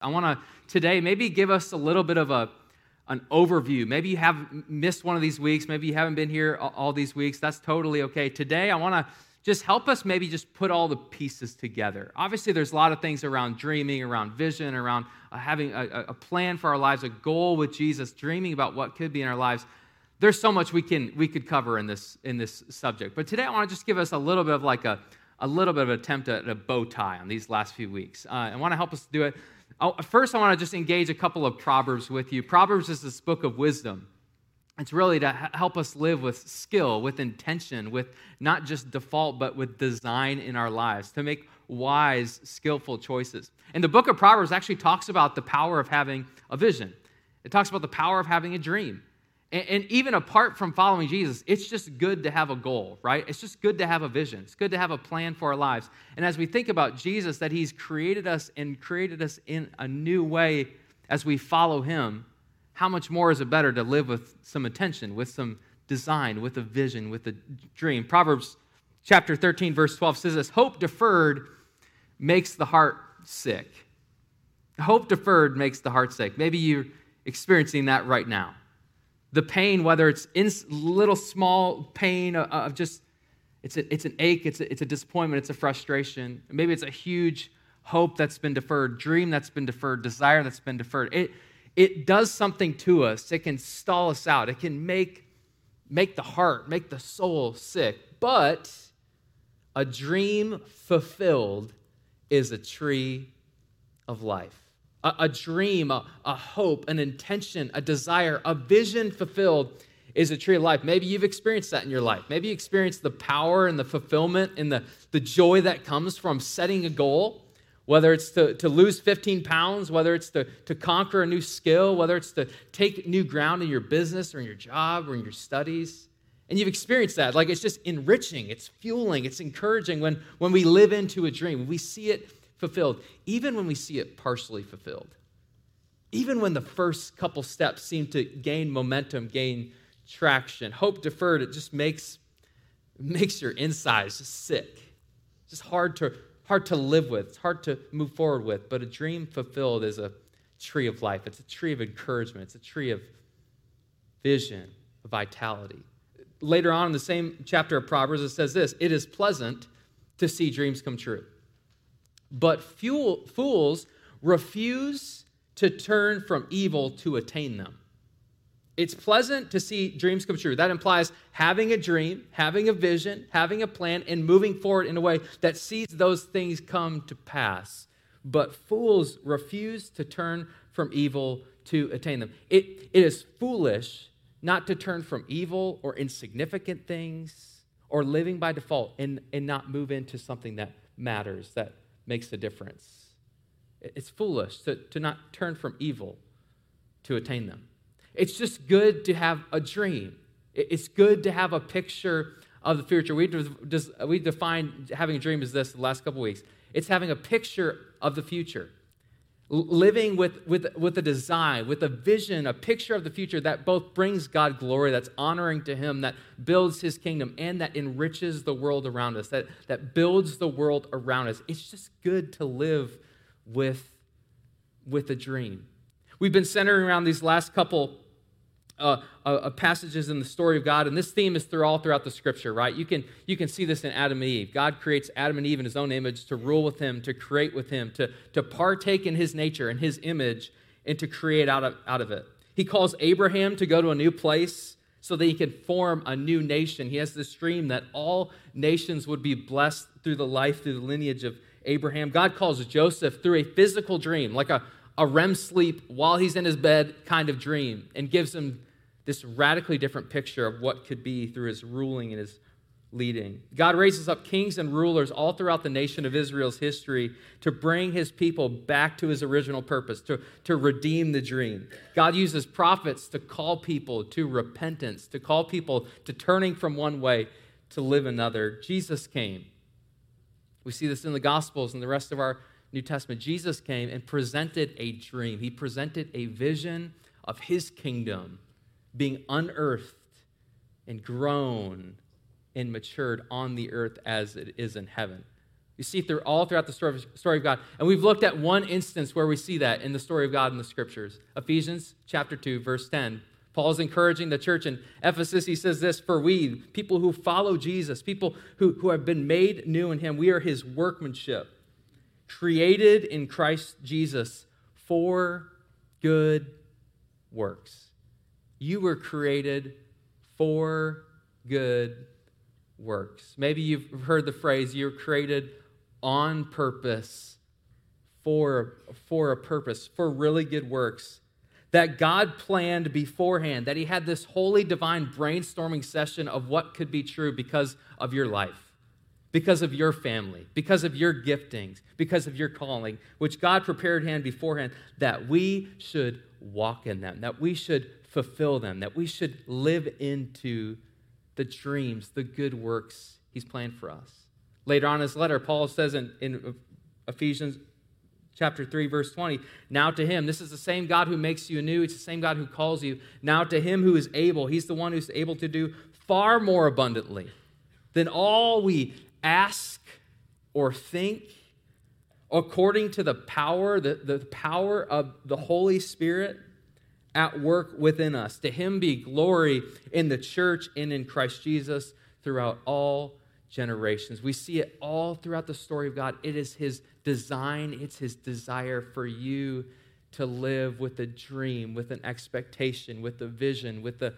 I want to today maybe give us a little bit of a, an overview. Maybe you have missed one of these weeks. Maybe you haven't been here all these weeks. That's totally okay. Today, I want to just help us maybe just put all the pieces together. Obviously, there's a lot of things around dreaming, around vision, around uh, having a, a plan for our lives, a goal with Jesus, dreaming about what could be in our lives. There's so much we can we could cover in this in this subject. But today, I want to just give us a little bit of like a a little bit of attempt at a bow tie on these last few weeks. Uh, I want to help us do it first, I want to just engage a couple of Proverbs with you. Proverbs is this book of wisdom. It's really to help us live with skill, with intention, with not just default, but with design in our lives, to make wise, skillful choices. And the book of Proverbs actually talks about the power of having a vision, it talks about the power of having a dream. And, and even apart from following Jesus, it's just good to have a goal, right? It's just good to have a vision. It's good to have a plan for our lives. And as we think about Jesus, that He's created us and created us in a new way as we follow Him, how much more is it better to live with some attention, with some design, with a vision, with a dream? Proverbs chapter 13, verse 12 says this Hope deferred makes the heart sick. Hope deferred makes the heart sick. Maybe you're experiencing that right now the pain, whether it's in little small pain uh, of just, it's, a, it's an ache, it's a, it's a disappointment, it's a frustration. Maybe it's a huge hope that's been deferred, dream that's been deferred, desire that's been deferred. It, it does something to us. It can stall us out. It can make, make the heart, make the soul sick. But a dream fulfilled is a tree of life a, a dream, a, a hope, an intention, a desire, a vision fulfilled is a tree of life. Maybe you've experienced that in your life. Maybe you experienced the power and the fulfillment and the, the joy that comes from setting a goal, whether it's to, to lose 15 pounds, whether it's to, to conquer a new skill, whether it's to take new ground in your business or in your job or in your studies. And you've experienced that. Like it's just enriching, it's fueling, it's encouraging when, when we live into a dream. We see it fulfilled, even when we see it partially fulfilled. Even when the first couple steps seem to gain momentum, gain traction. Hope deferred, it just makes, makes your insides sick. It's just hard to, hard to live with, it's hard to move forward with. But a dream fulfilled is a tree of life, it's a tree of encouragement, it's a tree of vision, of vitality. Later on in the same chapter of Proverbs, it says this It is pleasant to see dreams come true. But fools refuse to turn from evil to attain them. It's pleasant to see dreams come true. That implies having a dream, having a vision, having a plan, and moving forward in a way that sees those things come to pass. But fools refuse to turn from evil to attain them. It, it is foolish not to turn from evil or insignificant things or living by default and, and not move into something that matters, that makes a difference. It's foolish to, to not turn from evil to attain them. It's just good to have a dream. It's good to have a picture of the future. We, just, we defined having a dream as this the last couple weeks it's having a picture of the future living with, with, with a design, with a vision, a picture of the future that both brings God glory, that's honoring to Him, that builds His kingdom, and that enriches the world around us, that, that builds the world around us. It's just good to live with, with a dream. We've been centering around these last couple uh, uh, passages in the story of God, and this theme is through all throughout the scripture, right? You can, you can see this in Adam and Eve. God creates Adam and Eve in his own image to rule with him, to create with him, to, to partake in his nature and his image, and to create out of, out of it. He calls Abraham to go to a new place so that he can form a new nation. He has this dream that all nations would be blessed through the life, through the lineage of Abraham. God calls Joseph through a physical dream, like a, a REM sleep while he's in his bed kind of dream, and gives him this radically different picture of what could be through his ruling and his leading. God raises up kings and rulers all throughout the nation of Israel's history to bring his people back to his original purpose, to, to redeem the dream. God uses prophets to call people to repentance, to call people to turning from one way to live another. Jesus came. We see this in the Gospels and the rest of our New Testament. Jesus came and presented a dream, he presented a vision of his kingdom being unearthed and grown and matured on the earth as it is in heaven. You see through all throughout the story of, God. And we've looked at one instance where we see that in the story of God in the scriptures. Ephesians chapter 2, verse 10. Paul's encouraging the church in Ephesus. He says this For we, people who follow Jesus, people who, who have been made new in him, we are his workmanship, created in Christ Jesus for good works. You were created for good works. Maybe you've heard the phrase, you're created on purpose for, for a purpose, for really good works that God planned beforehand, that He had this holy divine brainstorming session of what could be true because of your life, because of your family, because of your giftings, because of your calling, which God prepared hand beforehand that we should walk in them, that we should fulfill them, that we should live into the dreams, the good works He's planned for us. Later on in his letter, Paul says in, in Ephesians chapter 3 verse 20 now to him this is the same god who makes you new it's the same god who calls you now to him who is able he's the one who's able to do far more abundantly than all we ask or think according to the power the, the power of the holy spirit at work within us. To him be glory in the church and in christ jesus throughout all generations. We see it all throughout the story of god. It is his design, it's his desire for you to live with a dream, with an expectation, with a vision, with a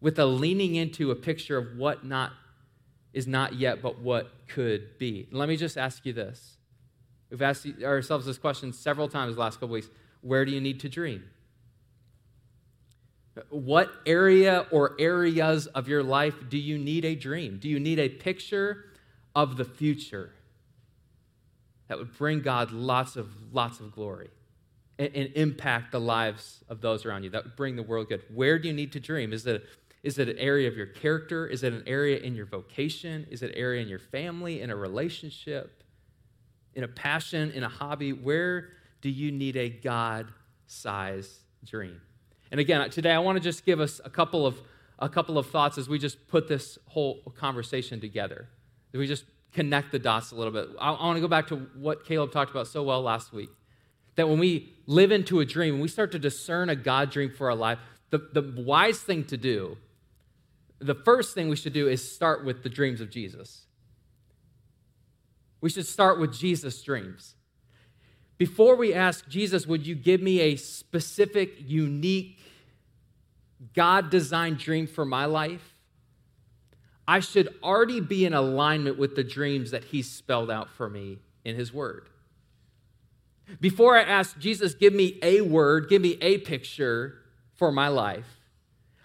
with a leaning into a picture of what not is not yet, but what could be. let me just ask you this. We've asked ourselves this question several times the last couple weeks. Where do you need to dream? What area or areas of your life do you need a dream? Do you need a picture of the future? that would bring God lots of lots of glory and, and, impact the lives of those around you. That would bring the world good. Where do you need to dream? Is it is it an area of your character? Is it an area in your vocation? Is it an area in your family, in a relationship, in a passion, in a hobby? Where do you need a God-sized dream? And again, today I want to just give us a couple of a couple of thoughts as we just put this whole conversation together. We just connect the dots a little bit. I, I want to go back to what Caleb talked about so well last week. That when we live into a dream, when we start to discern a God dream for our life, the, the wise thing to do, the first thing we should do is start with the dreams of Jesus. We should start with Jesus' dreams. Before we ask Jesus, would you give me a specific, unique, God designed dream for my life? I should already be in alignment with the dreams that He's spelled out for me in His Word. Before I ask Jesus, give me a word, give me a picture for my life,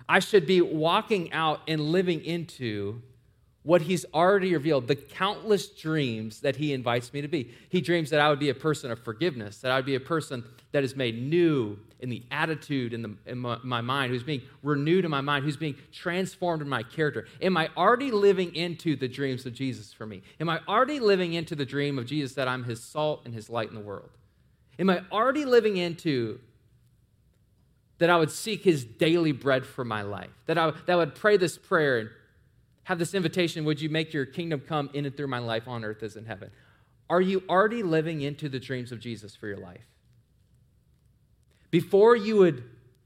I should be walking out and living into what he's already revealed, the countless dreams that he invites me to be. He dreams that I would be a person of forgiveness, that I would be a person that is made new in the attitude in, the, in my, my, mind, who's being renewed in my mind, who's being transformed in my character. Am I already living into the dreams of Jesus for me? Am I already living into the dream of Jesus that I'm his salt and his light in the world? Am I already living into that I would seek his daily bread for my life? That I, that I would pray this prayer and have this invitation Would you make your kingdom come in and through my life on earth as in heaven? Are you already living into the dreams of Jesus for your life? Before you would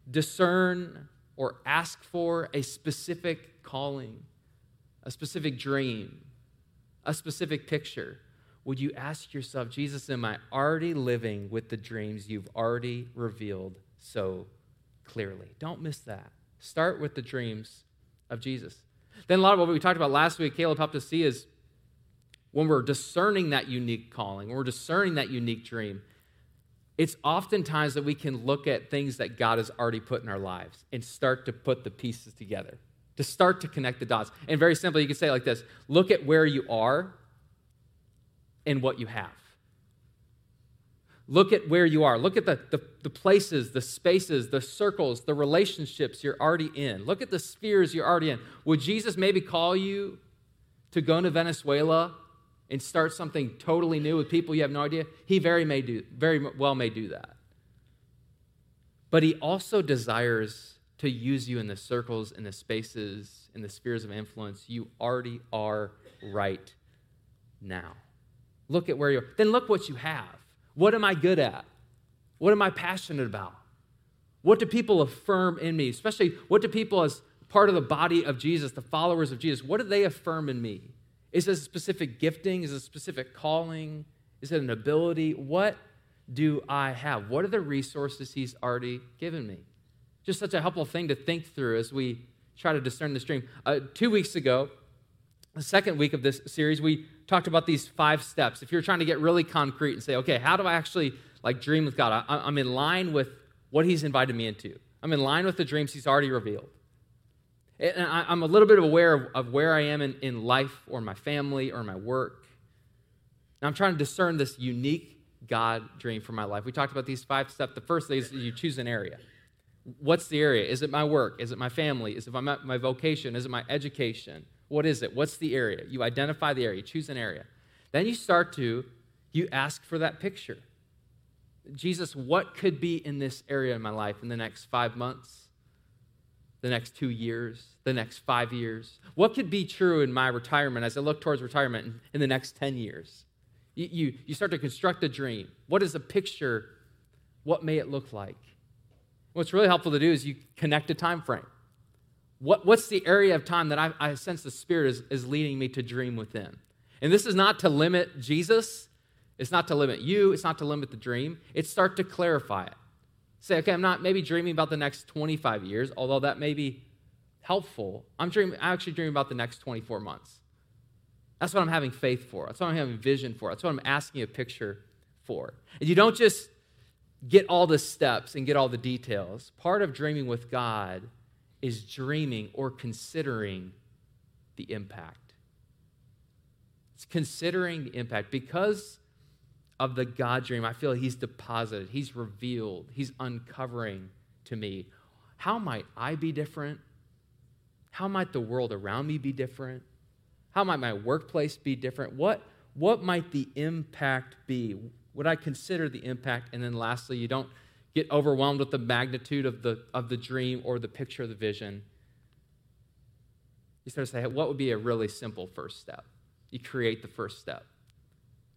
discern or ask for a specific calling, a specific dream, a specific picture, would you ask yourself, Jesus, am I already living with the dreams you've already revealed so clearly? Don't miss that. Start with the dreams of Jesus. Then a lot of what we talked about last week, Caleb helped us see is when we're discerning that unique calling, when we're discerning that unique dream, it's oftentimes that we can look at things that God has already put in our lives and start to put the pieces together, to start to connect the dots. And very simply, you can say like this look at where you are and what you have. Look at where you are. Look at the, the, the, places, the spaces, the circles, the relationships you're already in. Look at the spheres you're already in. Would Jesus maybe call you to go to Venezuela and start something totally new with people you have no idea? He very may do, very well may do that. But he also desires to use you in the circles, in the spaces, in the spheres of influence you already are right now. Look at where you're. Then look what you have. What am I good at? What am I passionate about? What do people affirm in me? Especially, what do people, as part of the body of Jesus, the followers of Jesus, what do they affirm in me? Is it a specific gifting? Is it a specific calling? Is it an ability? What do I have? What are the resources He's already given me? Just such a helpful thing to think through as we try to discern the stream. Uh, two weeks ago, the second week of this series, we talked about these five steps. If you're trying to get really concrete and say, okay, how do I actually like dream with God? I, I'm in line with what He's invited me into. I'm in line with the dreams He's already revealed. And I, am a little bit aware of, of where I am in, in life or my family or my work. And I'm trying to discern this unique God dream for my life. We talked about these five steps. The first thing is you choose an area. What's the area? Is it my work? Is it my family? Is it my, my vocation? Is it my education? What is it? What's the area? You identify the area, you choose an area. Then you start to, you ask for that picture. Jesus, what could be in this area in my life in the next five months, the next two years, the next five years? What could be true in my retirement as I look towards retirement in, the next 10 years? You, you, you start to construct a dream. What is a picture? What may it look like? What's really helpful to do is you connect a time frame. What, what's the area of time that I, I sense the Spirit is, is leading me to dream within? And this is not to limit Jesus, it's not to limit you, it's not to limit the dream. It's start to clarify it. Say, okay, I'm not maybe dreaming about the next 25 years, although that may be helpful. I'm dreaming, I'm actually dreaming about the next 24 months. That's what I'm having faith for. That's what I'm having vision for. That's what I'm asking a picture for. And you don't just get all the steps and get all the details. Part of dreaming with God is dreaming or considering the impact. It's considering the impact. Because of the God dream, I feel He's deposited, He's revealed, He's uncovering to me. How might I be different? How might the world around me be different? How might my workplace be different? What, what might the impact be? Would I consider the impact? And then lastly, you don't get overwhelmed with the magnitude of the, of the dream or the picture of the vision. You start to say, what would be a really simple first step? You create the first step.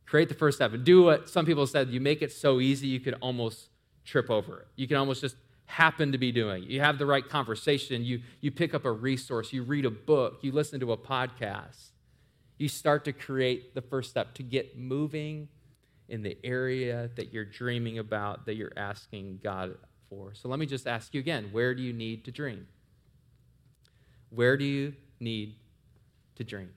Create the first step and do what some people said you make it so easy you could almost trip over it. You can almost just happen to be doing. You have the right conversation, you, you pick up a resource, you read a book, you listen to a podcast. You start to create the first step to get moving in the area that you're dreaming about, that you're asking God for. So let me just ask you again where do you need to dream? Where do you need to dream?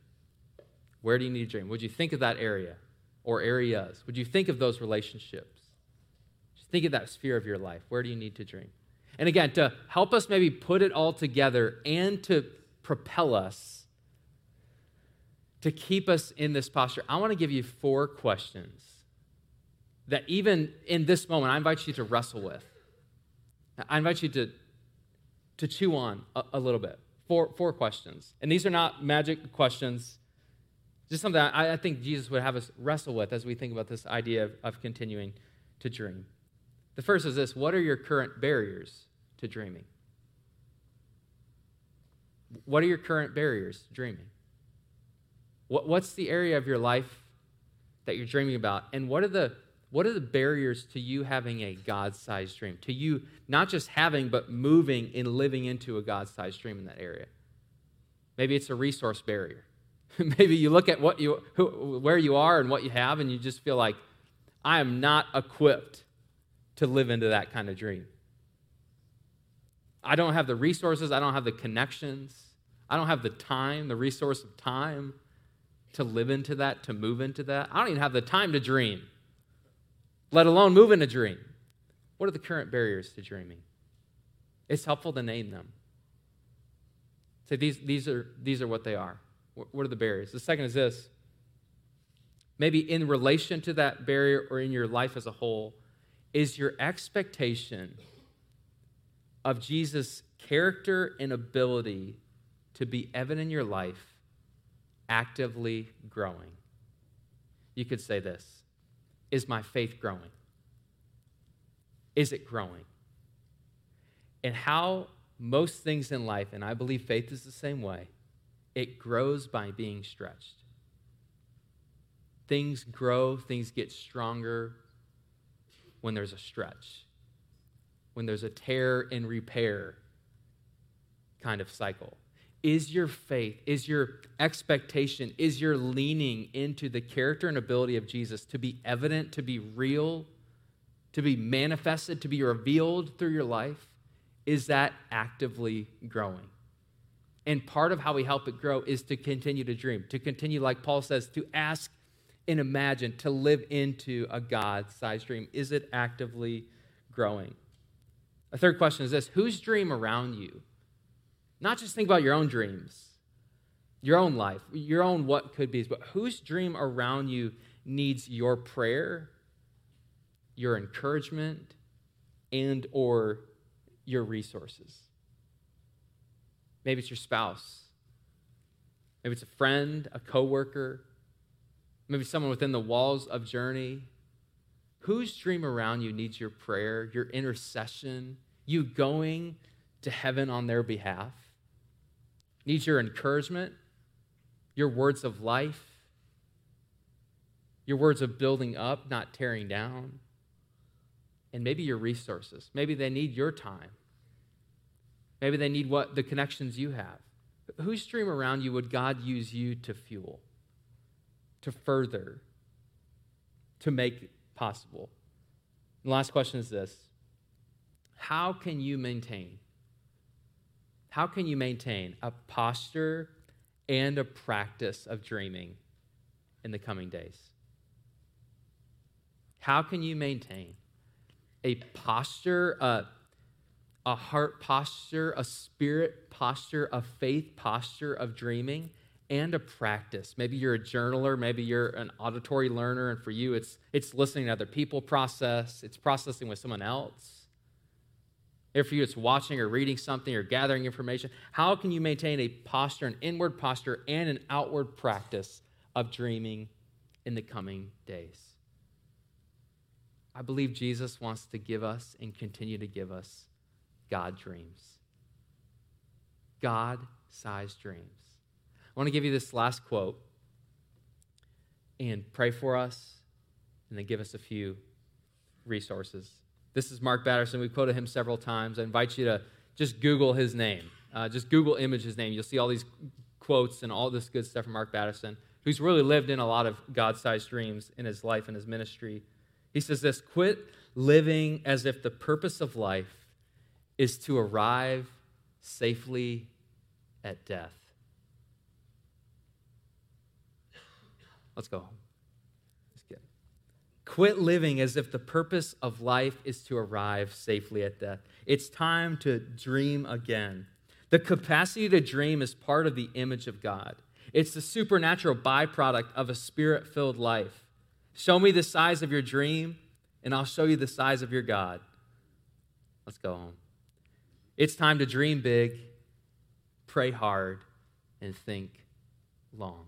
Where do you need to dream? Would you think of that area or areas? Would you think of those relationships? Just think of that sphere of your life. Where do you need to dream? And again, to help us maybe put it all together and to propel us, to keep us in this posture, I want to give you four questions that even in this moment, I invite you to wrestle with. I invite you to, to chew on a, a little bit. Four, four questions. And these are not magic questions, just something I, I think Jesus would have us wrestle with as we think about this idea of, of continuing to dream. The first is this What are your current barriers to dreaming? What are your current barriers to dreaming? What, what's the area of your life that you're dreaming about? And what are the what are the barriers to you having a God sized dream? To you not just having, but moving and living into a God sized dream in that area? Maybe it's a resource barrier. Maybe you look at what you, who, where you are and what you have, and you just feel like, I am not equipped to live into that kind of dream. I don't have the resources, I don't have the connections, I don't have the time, the resource of time to live into that, to move into that. I don't even have the time to dream let alone move in a dream. What are the current barriers to dreaming? It's helpful to name them. Say, these, these, are, these are what they are. What are the barriers? The second is this maybe in relation to that barrier or in your life as a whole, is your expectation of Jesus' character and ability to be evident in your life actively growing? You could say this is my faith growing? Is it growing? And how most things in life, and I believe faith is the same way, it grows by being stretched. things grow, things get stronger when there's a stretch, when there's a tear and repair kind of cycle. Is your faith, is your expectation, is your leaning into the character and ability of Jesus to be evident, to be real, to be manifested, to be revealed through your life? Is that actively growing? And part of how we help it grow is to continue to dream, to continue, like Paul says, to ask and imagine, to live into a God sized dream. Is it actively growing? A third question is this Whose dream around you not just think about your own dreams, your own life, your own what could be, but whose dream around you needs your prayer, your encouragement, and or your resources. Maybe it's your spouse. Maybe it's a friend, a coworker, maybe someone within the walls of Journey. Whose dream around you needs your prayer, your intercession, you going to heaven on their behalf? Needs your encouragement, your words of life, your words of building up, not tearing down, and maybe your resources. Maybe they need your time. Maybe they need what the connections you have. Whose stream around you would God use you to fuel, to further, to make possible? And last question is this How can you maintain how can you maintain a posture and a practice of dreaming in the coming days? How can you maintain a posture, a, a heart posture, a spirit posture, a faith posture of dreaming, and a practice? Maybe you're a journaler, maybe you're an auditory learner, and for you, it's, it's listening to other people process, it's processing with someone else. If you it's watching or reading something or gathering information, how can you maintain a posture, an inward posture, and an outward practice of dreaming in the coming days? I believe Jesus wants to give us and continue to give us God dreams. God sized dreams. I want to give you this last quote and pray for us and then give us a few resources. This is Mark Batterson. We've quoted him several times. I invite you to just Google his name. Uh, just Google image his name. You'll see all these quotes and all this good stuff from Mark Batterson, who's really lived in a lot of God sized dreams in his life and his ministry. He says this quit living as if the purpose of life is to arrive safely at death. Let's go home. Quit living as if the purpose of life is to arrive safely at death. It's time to dream again. The capacity to dream is part of the image of God. It's the supernatural byproduct of a spirit filled life. Show me the size of your dream, and I'll show you the size of your God. Let's go home. It's time to dream big, pray hard, and think long.